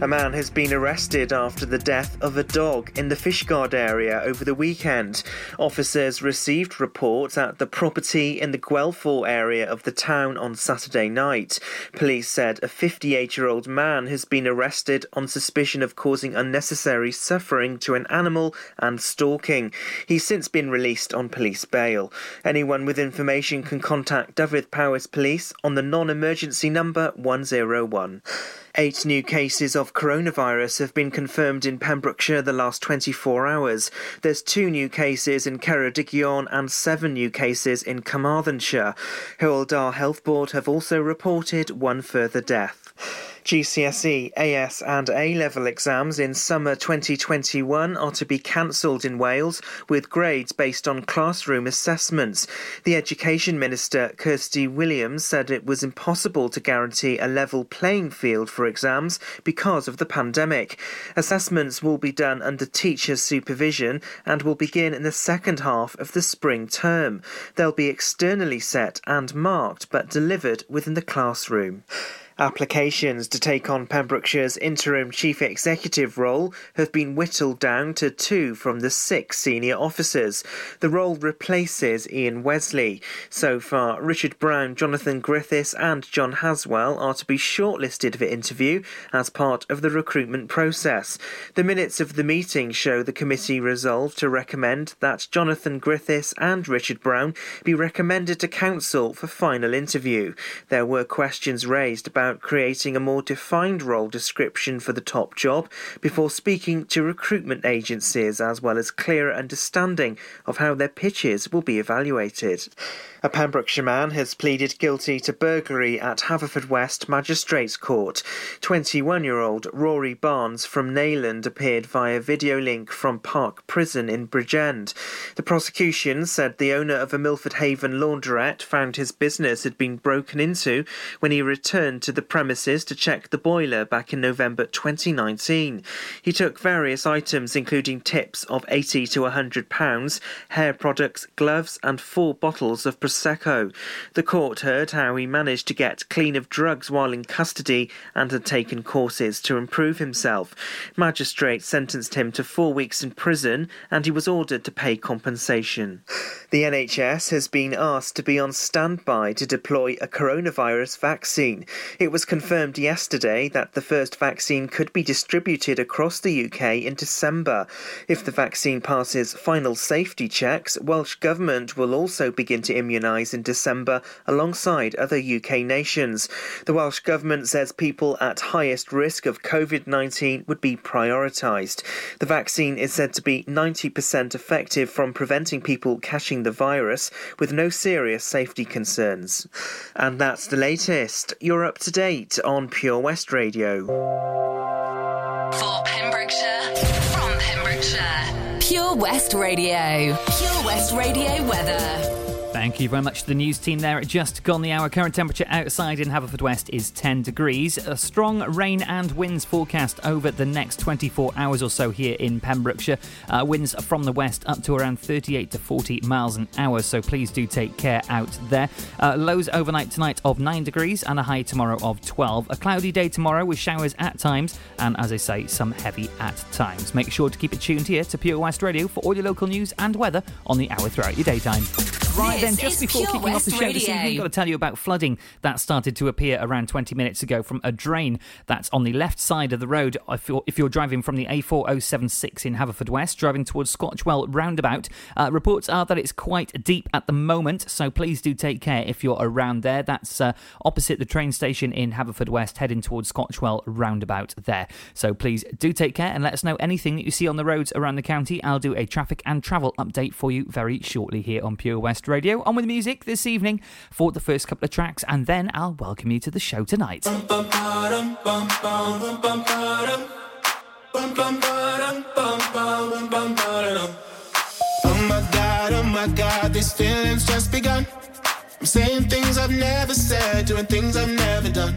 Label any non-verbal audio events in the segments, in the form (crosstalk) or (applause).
A man has been arrested after the death of a dog in the Fishguard area over the weekend. Officers received reports at the property in the Guelph area of the town on Saturday night. Police said a 58 year old man has been arrested on suspicion of causing unnecessary suffering to an animal and stalking. He's since been released on police bail. Anyone with information can contact Dyfed-Powys Police on the non emergency number 101. Eight new cases of coronavirus have been confirmed in Pembrokeshire the last 24 hours. There's two new cases in Ceredigion and seven new cases in Carmarthenshire. Dda Health Board have also reported one further death. GCSE, AS and A-level exams in summer 2021 are to be cancelled in Wales with grades based on classroom assessments. The Education Minister, Kirsty Williams, said it was impossible to guarantee a level playing field for exams because of the pandemic. Assessments will be done under teachers' supervision and will begin in the second half of the spring term. They'll be externally set and marked but delivered within the classroom. Applications to take on Pembrokeshire's interim chief executive role have been whittled down to two from the six senior officers. The role replaces Ian Westley. So far, Richard Brown, Jonathan Griffiths, and John Haswell are to be shortlisted for interview as part of the recruitment process. The minutes of the meeting show the committee resolved to recommend that Jonathan Griffiths and Richard Brown be recommended to council for final interview. There were questions raised about about creating a more defined role description for the top job before speaking to recruitment agencies, as well as clearer understanding of how their pitches will be evaluated. A Pembrokeshire man has pleaded guilty to burglary at Haverfordwest Magistrates Court. 21 year old Rory Barnes from Neyland appeared via video link from Parc Prison in Bridgend. The prosecution said the owner of a Milford Haven laundrette found his business had been broken into when he returned to the premises to check the boiler back in November 2019. He took various items, including tips of 80 to 100 pounds, hair products, gloves, and four bottles of Prosecco. The court heard how he managed to get clean of drugs while in custody and had taken courses to improve himself. Magistrates sentenced him to four weeks in prison and he was ordered to pay compensation. The NHS has been asked to be on standby to deploy a coronavirus vaccine. It was confirmed yesterday that the first vaccine could be distributed across the UK in December. If the vaccine passes final safety checks, Welsh Government will also begin to immunise immunise in December alongside other UK nations. The Welsh Government says people at highest risk of COVID 19 would be prioritised. The vaccine is said to be 90% effective from preventing people catching the virus with no serious safety concerns. And that's the latest. You're up to date on Pure West Radio. For Pembrokeshire, from Pembrokeshire, Pure West Radio. Pure West Radio weather. Thank you very much to the news team there. It just gone the hour. Current temperature outside in Haverfordwest is 10 degrees. A strong rain and winds forecast over the next 24 hours or so here in Pembrokeshire. Uh, winds from the west up to around 38 to 40 miles an hour, so please do take care out there. Uh, lows overnight tonight of 9 degrees and a high tomorrow of 12. A cloudy day tomorrow with showers at times and, as I say, some heavy at times. Make sure to keep it tuned here to Pure West Radio for all your local news and weather on the hour throughout your daytime. Right then, just before kicking off the show Radio. this evening, I've got to tell you about flooding that started to appear around 20 minutes ago from a drain that's on the left side of the road. If you're, if you're driving from the A4076 in Haverfordwest, driving towards Scotchwell roundabout, uh, reports are that it's quite deep at the moment, so please do take care if you're around there. That's uh, opposite the train station in Haverfordwest, heading towards Scotchwell roundabout there. So please do take care and let us know anything that you see on the roads around the county. I'll do a traffic and travel update for you very shortly here on Pure West Radio. On with music this evening for the first couple of tracks, and then I'll welcome you to the show tonight. Oh my god, oh my god, these feelings just begun. I'm saying things I've never said, doing things I've never done.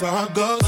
that's how it.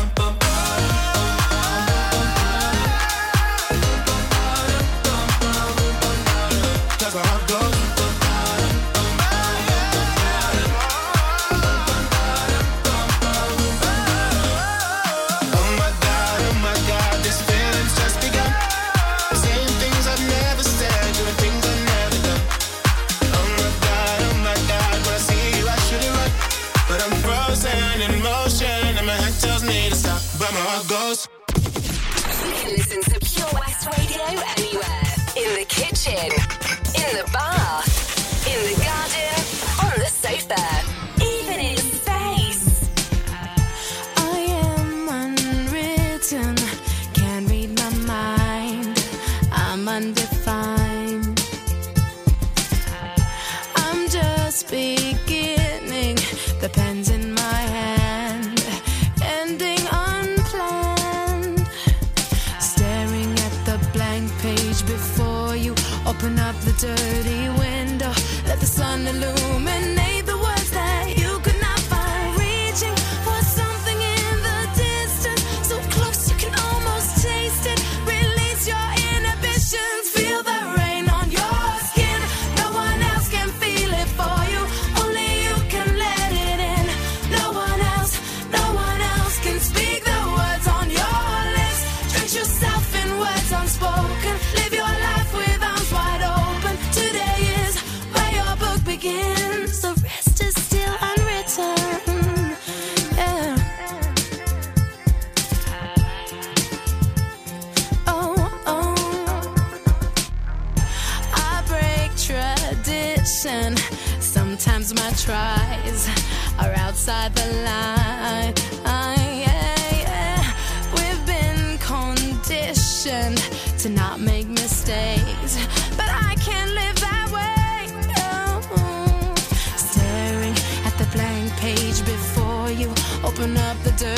up the dirt.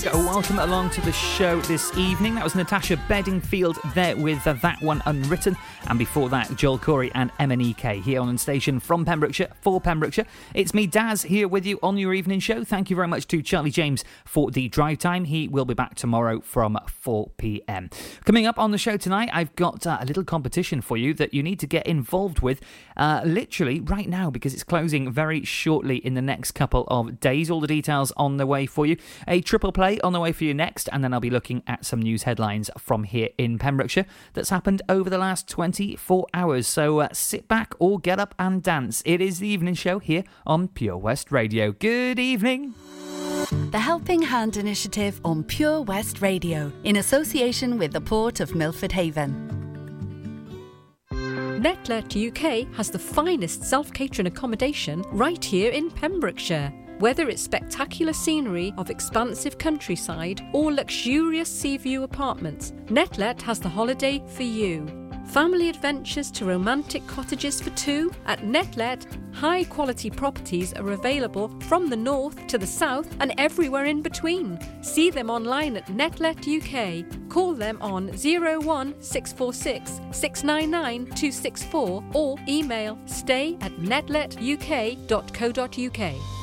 Big welcome along to the show this evening. That was Natasha Bedingfield there with uh, That One Unwritten. And before that, Joel Corry and MNEK here on station from Pembrokeshire for Pembrokeshire. It's me, Daz, here with you on your evening show. Thank you very much to Charlie James for the drive time. He will be back tomorrow from 4 pm. Coming up on the show tonight, I've got uh, a little competition for you that you need to get involved with uh, literally right now because it's closing very shortly in the next couple of days. All the details on the way for you. A triple play on the way for you next, and then I'll be looking at some news headlines from here in Pembrokeshire that's happened over the last 24 hours. So uh, sit back or get up and dance. It is the evening show here on Pure West Radio. Good evening. The Helping Hand Initiative on Pure West Radio in association with the Port of Milford Haven. Netlet UK has the finest self catering accommodation right here in Pembrokeshire. Whether it's spectacular scenery of expansive countryside or luxurious sea view apartments, Netlet has the holiday for you. Family adventures to romantic cottages for two at Netlet, high quality properties are available from the north to the south and everywhere in between. See them online at Netlet UK. Call them on 01646 699 264 or email stay at netletuk.co.uk.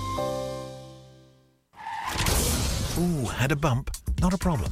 Ooh, had a bump? Not a problem.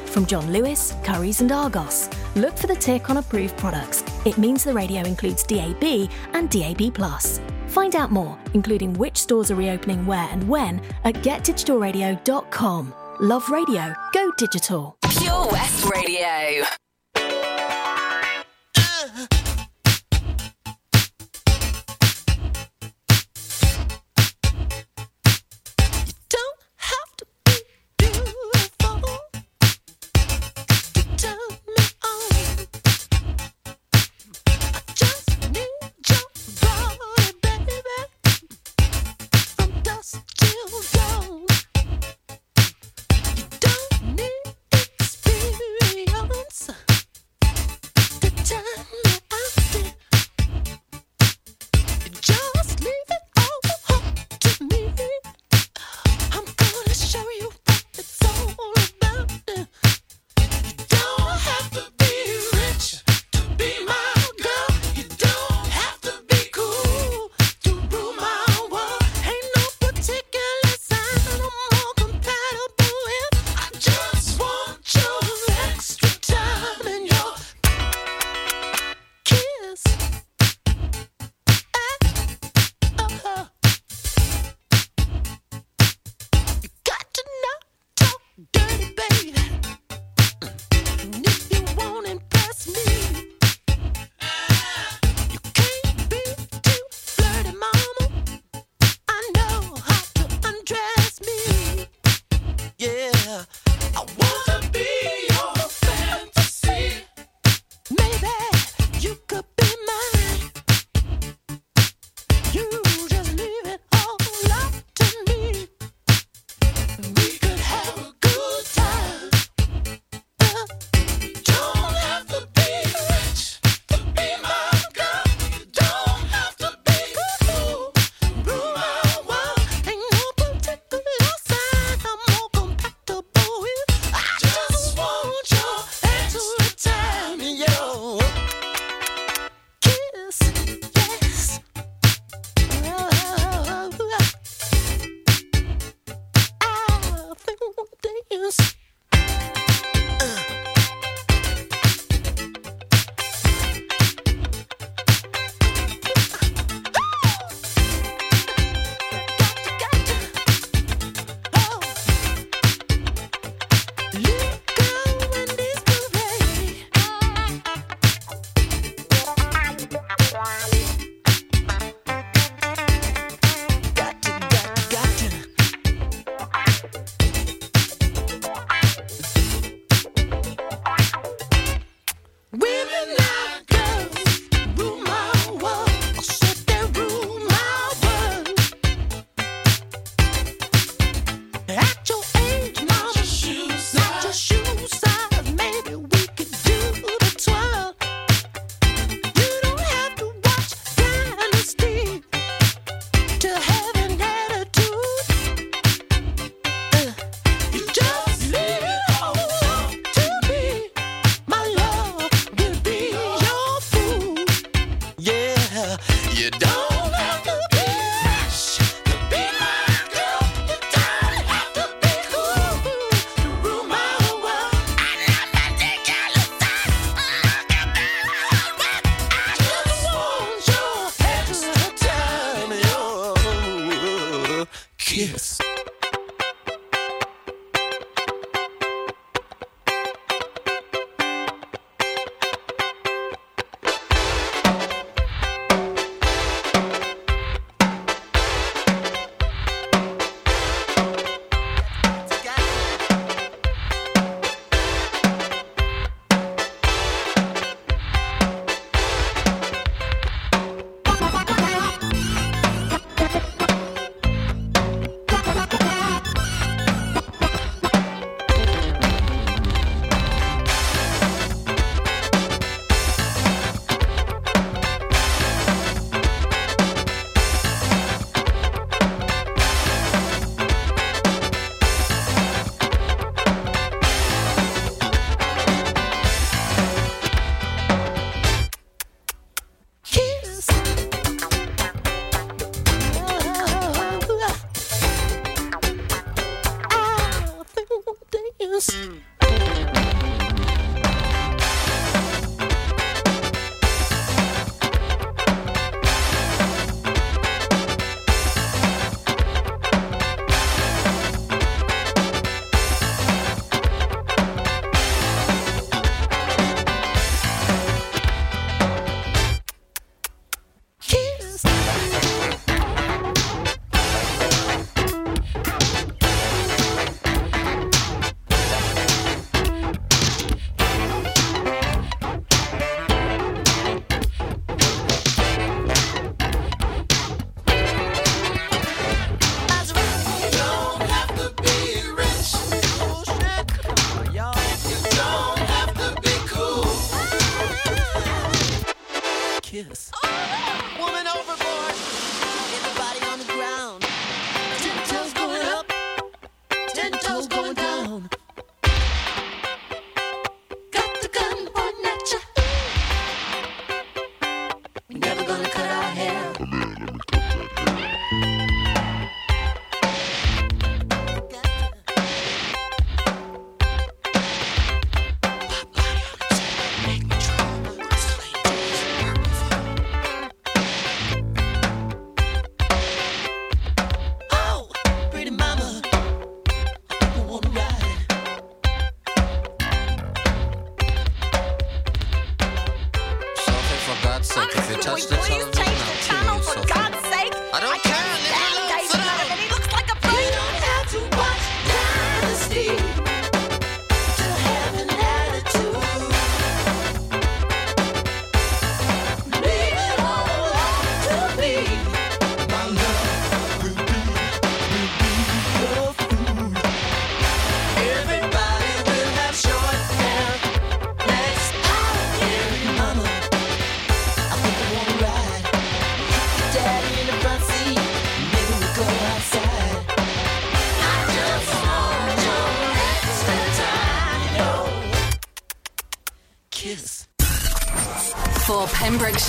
From John Lewis, Curry's, and Argos. Look for the tick on approved products. It means the radio includes DAB and DAB. Find out more, including which stores are reopening where and when, at getdigitalradio.com. Love radio, go digital. Pure West Radio.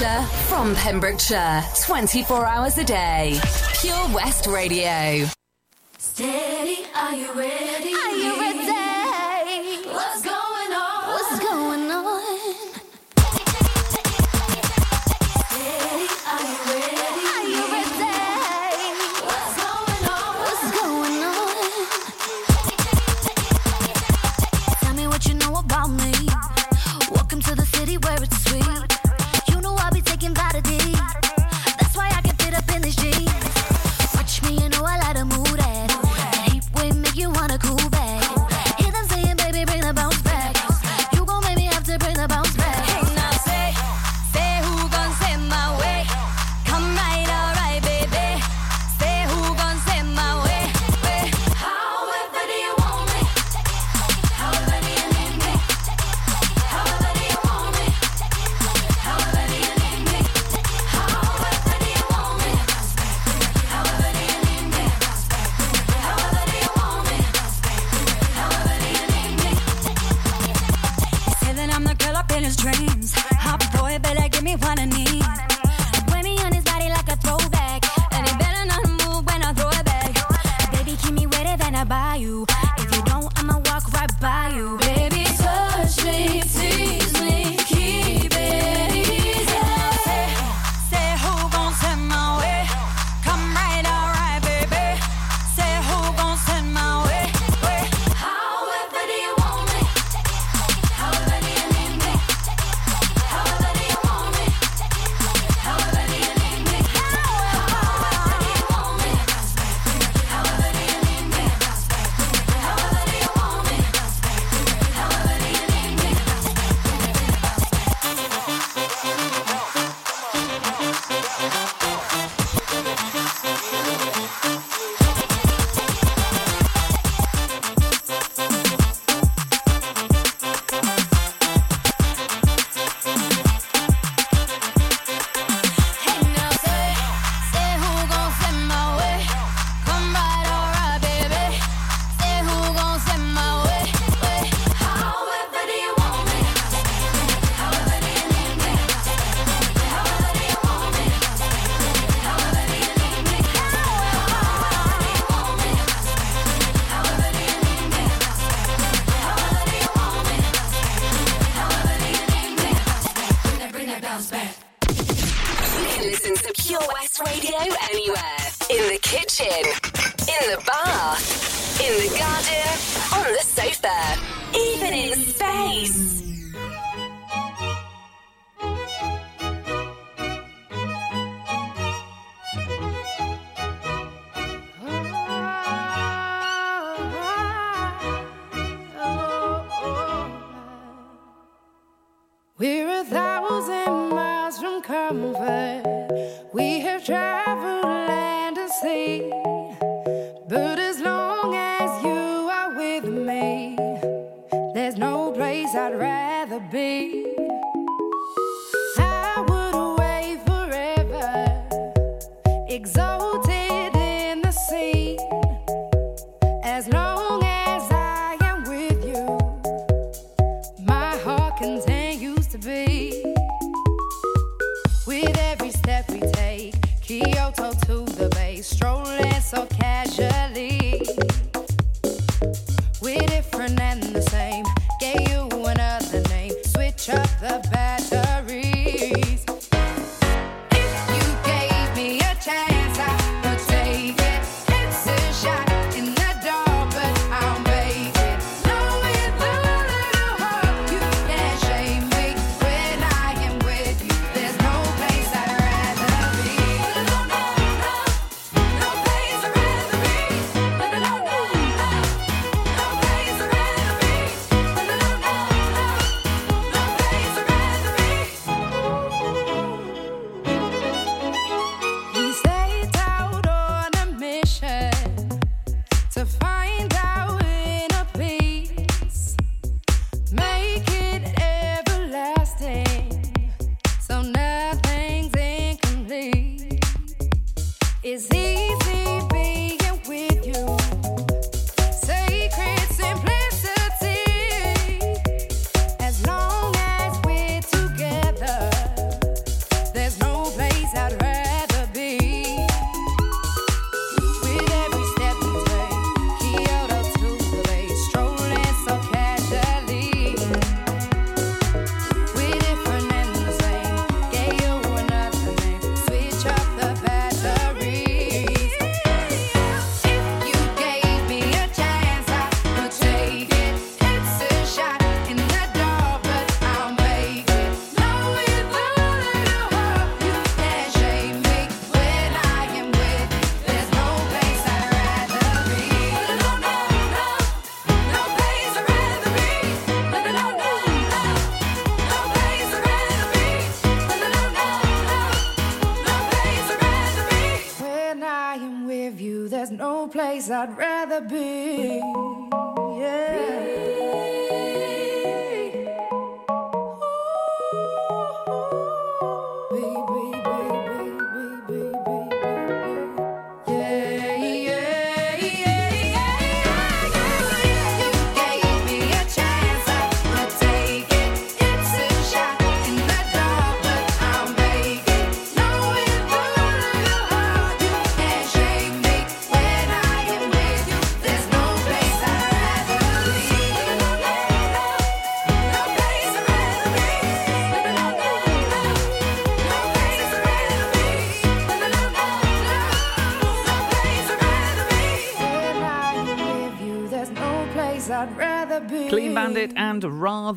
Pembrokeshire, from Pembrokeshire, 24 hours a day. Pure West Radio. Steady, are you ready? But as long as you are with me, there's no place I'd rather be. the be.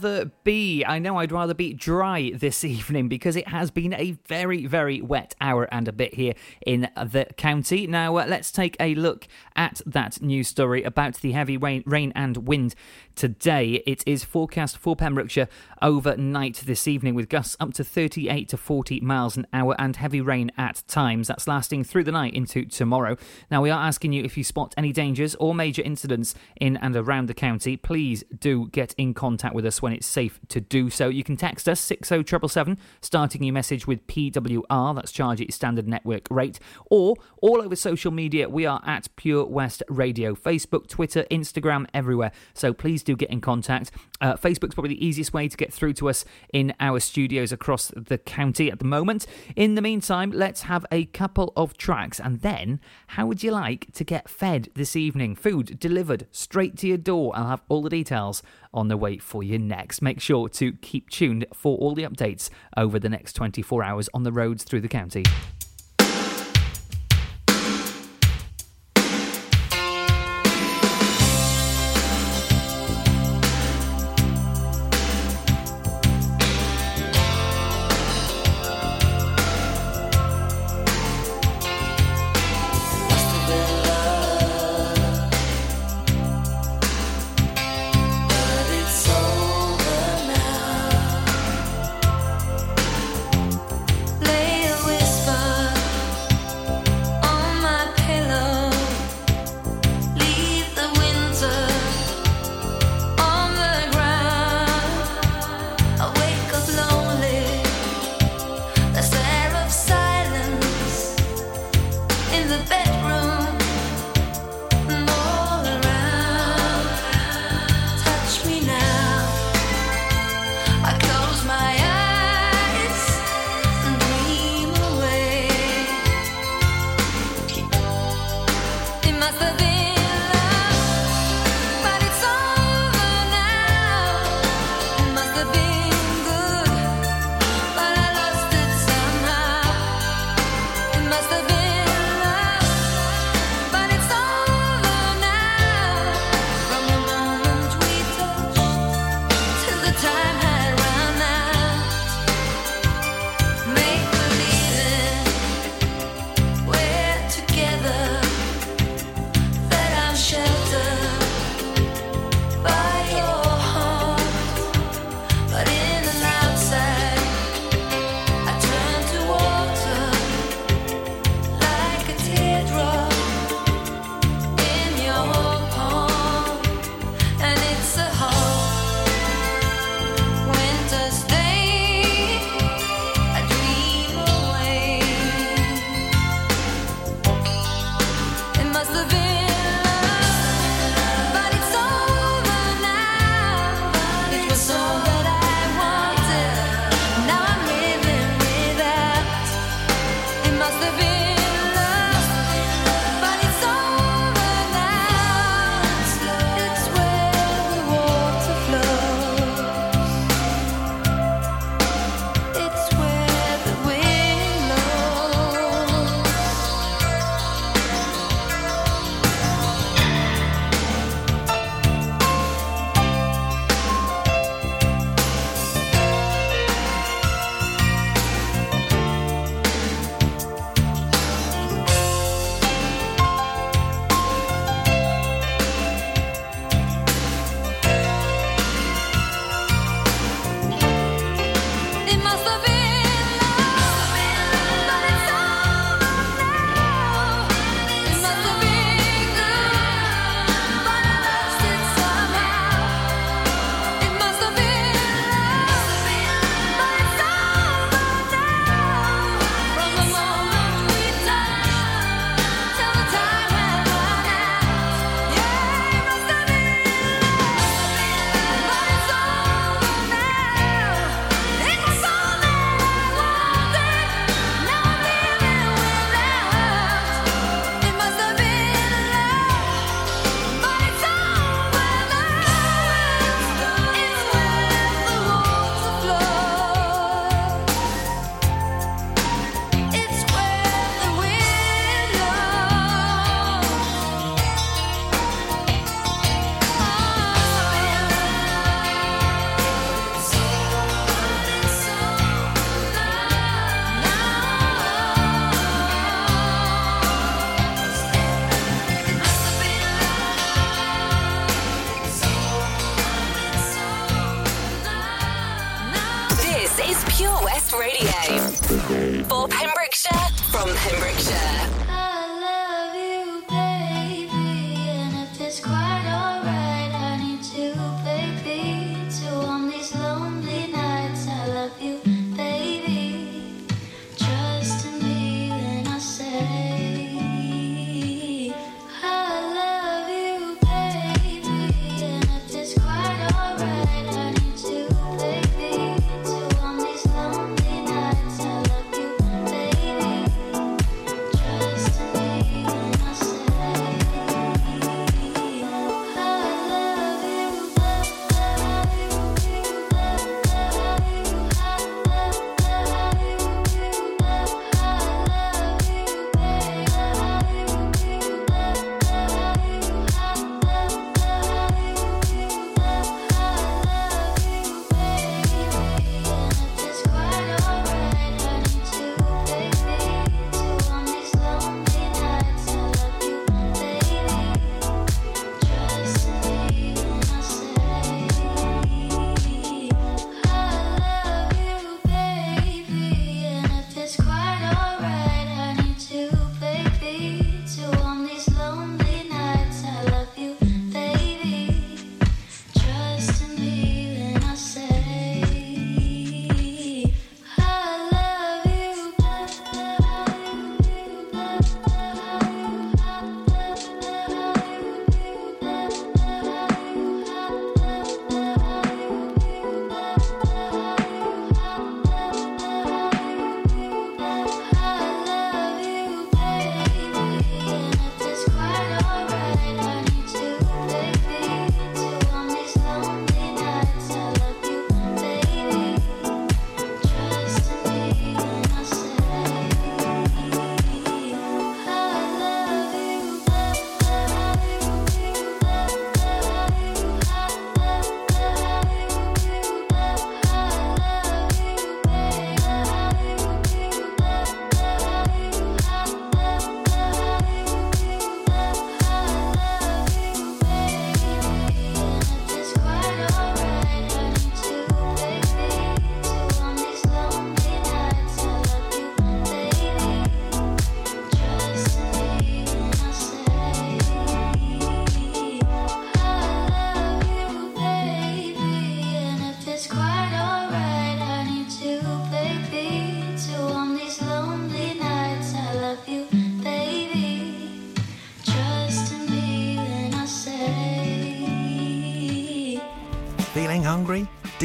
Be. I know I'd rather be dry this (laughs) evening because it has been a very, very wet hour and a bit here in the county. Now, uh, let's take a look at that news story about the heavy rain, rain and wind today. It is forecast for Pembrokeshire overnight this evening with gusts up to 38 to 40 miles an hour and heavy rain at times. That's lasting through the night into tomorrow. Now, we are asking you if you spot any dangers or major incidents in and around the county, please do get in contact with us when it's safe to do so. You can text us 60777, starting your message with PWR, that's charge at your standard network rate, or all over social media, we are at Pure West Radio, Facebook, Twitter, Instagram, everywhere. So please do get in contact. Uh, Facebook's probably the easiest way to get through to us in our studios across the county at the moment. In the meantime, let's have a couple of tracks, and then how would you like to get fed this evening? Food delivered straight to your door. I'll have all the details on the way for you next. Make sure to keep tuned for all the updates over the next 24 hours on the roads through the county.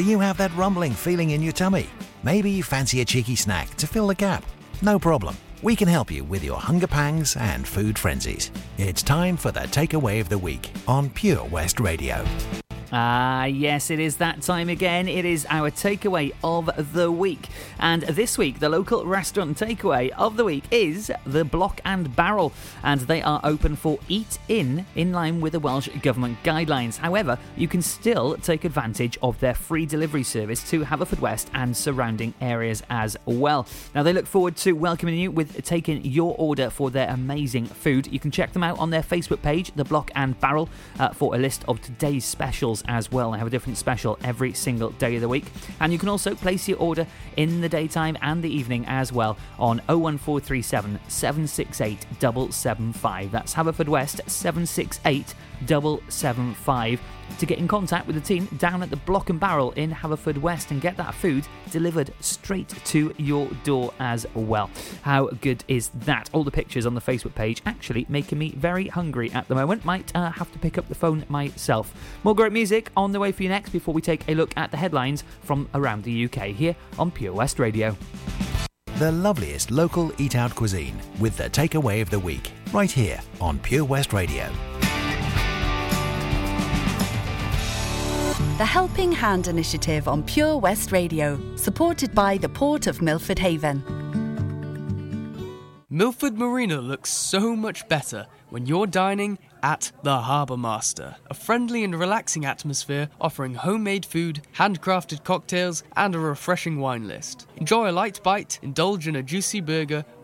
Do you have that rumbling feeling in your tummy? Maybe you fancy a cheeky snack to fill the gap. No problem. We can help you with your hunger pangs and food frenzies. It's time for the takeaway of the week on Pure West Radio. Ah, yes, it is that time again. It is our takeaway of the week. And this week, the local restaurant takeaway of the week is the Block and Barrel. And they are open for eat in, in line with the Welsh Government guidelines. However, you can still take advantage of their free delivery service to Haverfordwest and surrounding areas as well. Now, they look forward to welcoming you with taking your order for their amazing food. You can check them out on their Facebook page, The Block and Barrel, uh, for a list of today's specials as well. They have a different special every single day of the week. And you can also place your order in the daytime and the evening as well on 01437 768 775. That's Haverfordwest 768 775 to get in contact with the team down at the Block and Barrel in Haverfordwest and get that food delivered straight to your door as well. How good is that? All the pictures on the Facebook page actually making me very hungry at the moment. Might uh, have to pick up the phone myself. More great music on the way for you next before we take a look at the headlines from around the UK here on Pure West Radio. The loveliest local eat out cuisine with the takeaway of the week right here on Pure West Radio. The Helping Hand Initiative on Pure West Radio, supported by the Port of Milford Haven. Milford Marina looks so much better when you're dining at the Harbour Master, a friendly and relaxing atmosphere offering homemade food, handcrafted cocktails, and a refreshing wine list. Enjoy a light bite, indulge in a juicy burger,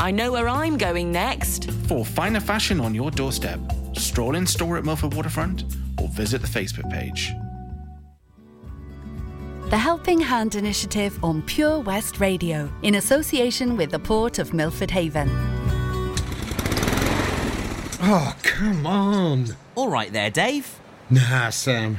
I know where I'm going next. For finer fashion on your doorstep, stroll in store at Milford Waterfront or visit the Facebook page. The Helping Hand Initiative on Pure West Radio in association with the Port of Milford Haven. Oh, come on. All right there, Dave. Nah, Sam.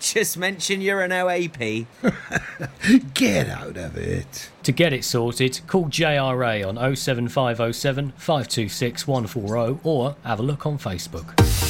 Just mention you're an OAP. (laughs) Get out of it. To get it sorted, call JRA on 07507 526 140 or have a look on Facebook.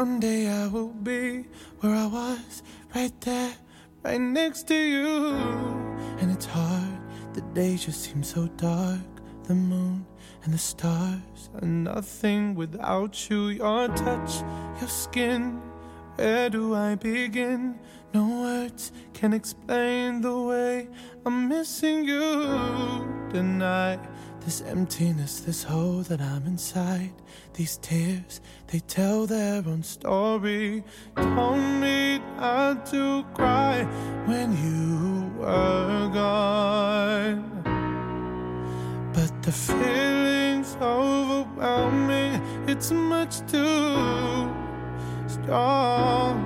One day I will be where I was, right there, right next to you. And it's hard, the days just seem so dark. The moon and the stars are nothing without you. Your touch, your skin, where do I begin? No words can explain the way I'm missing you tonight. This emptiness, this hole that I'm inside. These tears, they tell their own story. Told me not to cry when you were gone. But the feeling's overwhelming, it's much too strong.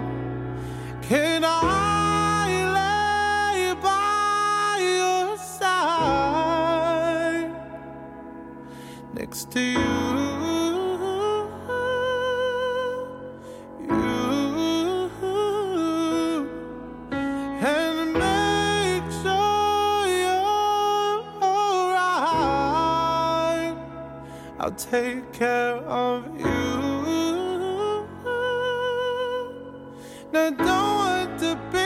Can I next to you? You and make sure you're alright. I'll take care of you. Now don't want to be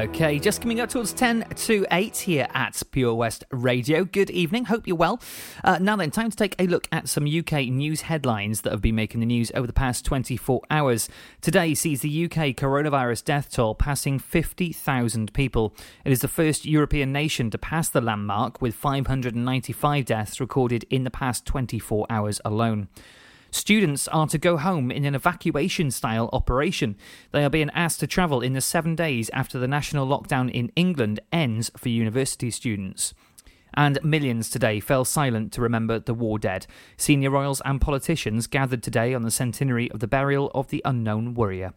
Okay, just coming up towards 10 to 8 here at Pure West Radio. Good evening, hope you're well. Uh, now then, time to take a look at some UK news headlines that have been making the news over the past 24 hours. Today sees the UK coronavirus death toll passing 50,000 people. It is the first European nation to pass the landmark, with 595 deaths recorded in the past 24 hours alone. Students are to go home in an evacuation style operation. They are being asked to travel in the seven days after the national lockdown in England ends for university students. And millions today fell silent to remember the war dead. Senior royals and politicians gathered today on the centenary of the burial of the unknown warrior.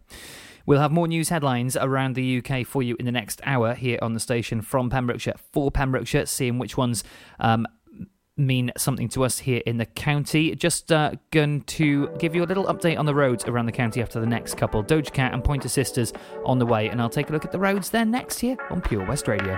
We'll have more news headlines around the UK for you in the next hour here on the station from Pembrokeshire for Pembrokeshire, seeing which ones um, mean something to us here in the county. Just uh, going to give you a little update on the roads around the county after the next couple. Doja Cat and Pointer Sisters on the way, and I'll take a look at the roads there next year on Pure West Radio.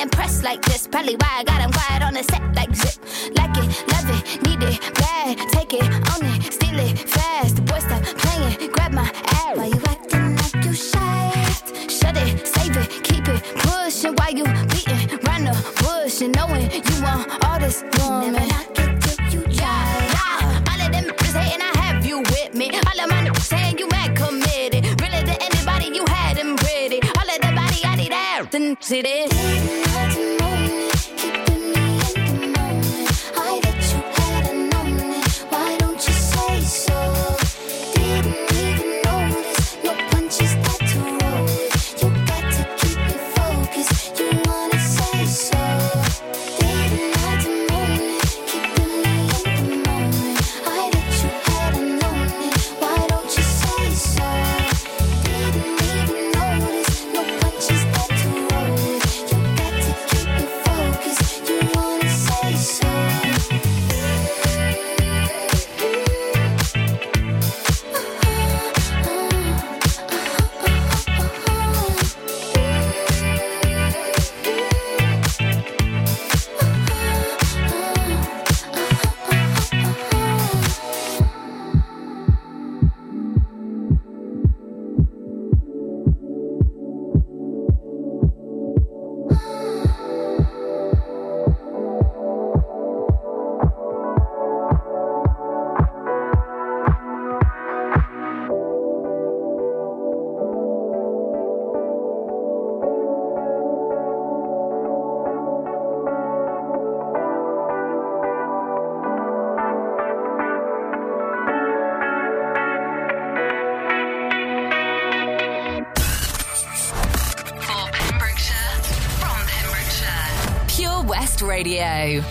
been impressed like this. Probably why I got him quiet on the set like zip. Like it, love it, need it, bad. Take it, own it, steal it, fast. The boy stop playing, grab my ass. Why you acting like you shy? Shut it, save it, keep it, pushin'. Why you beating round the bush and knowing you want all this woman? Never knock it till you try. All of them bitches hating, I have you with me. All of my niggas saying you mad committed. Really to anybody you had them pretty. All of that body, I need that. Then see this. Radio.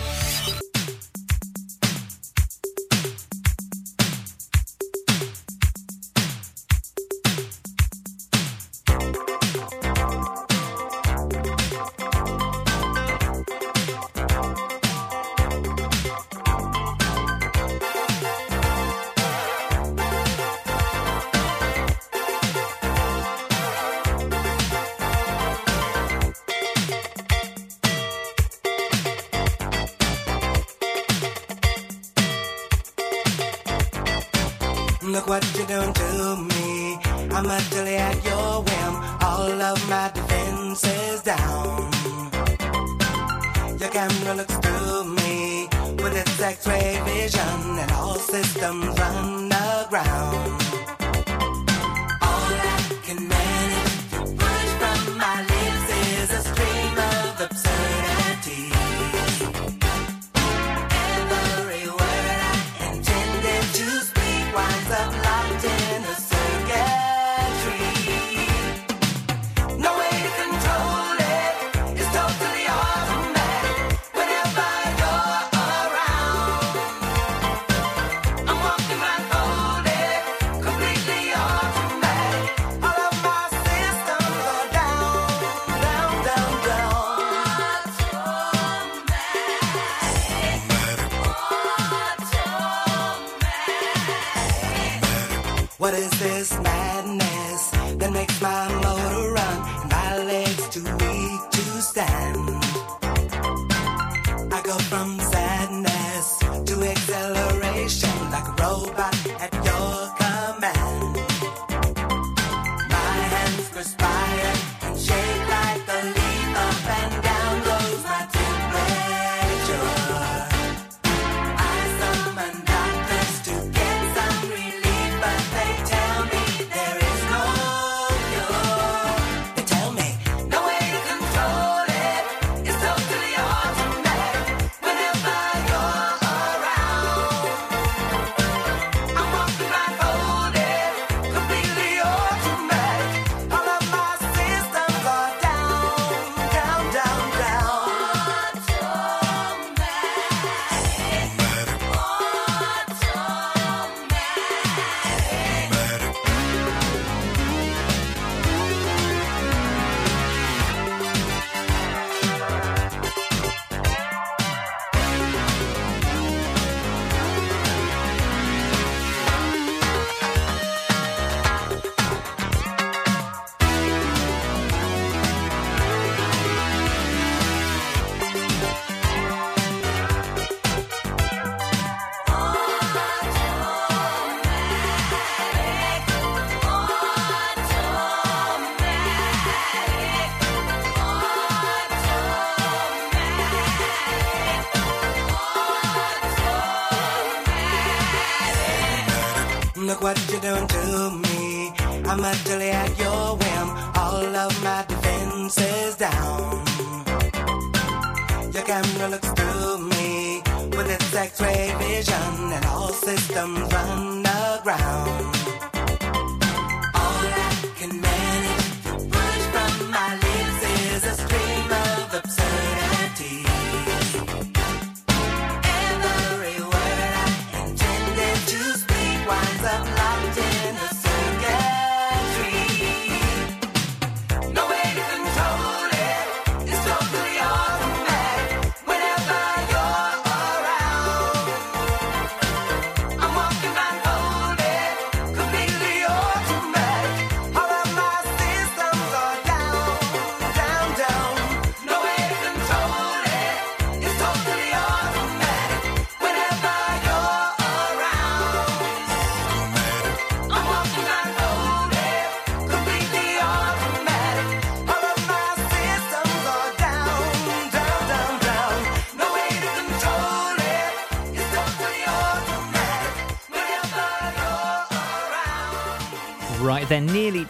bums.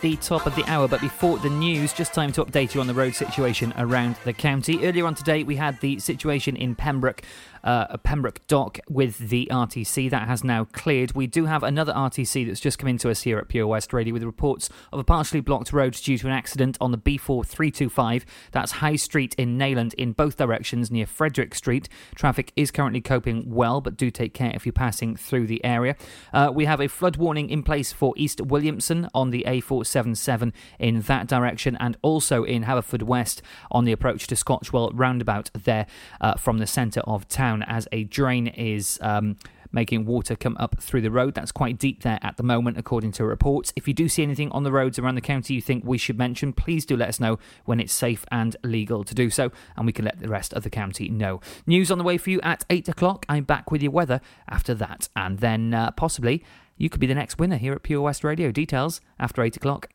The top of the hour, but before the news, just time to update you on the road situation around the county. Earlier on today, we had the situation in Pembroke. Uh, Pembroke Dock with the RTC that has now cleared. We do have another RTC that's just come into us here at Pure West Radio with reports of a partially blocked road due to an accident on the B4325. That's High Street in Neyland in both directions near Frederick Street. Traffic is currently coping well, but do take care if you're passing through the area. Uh, we have a flood warning in place for East Williamston on the A477 in that direction, and also in Haverfordwest on the approach to Scotchwell roundabout there uh, from the centre of town as a drain is. Um, Making water come up through the road. That's quite deep there at the moment, according to reports. If you do see anything on the roads around the county you think we should mention, please do let us know when it's safe and legal to do so, and we can let the rest of the county know. News on the way for you at 8 o'clock. I'm back with your weather after that, and then uh, possibly you could be the next winner here at Pure West Radio. Details after 8 o'clock.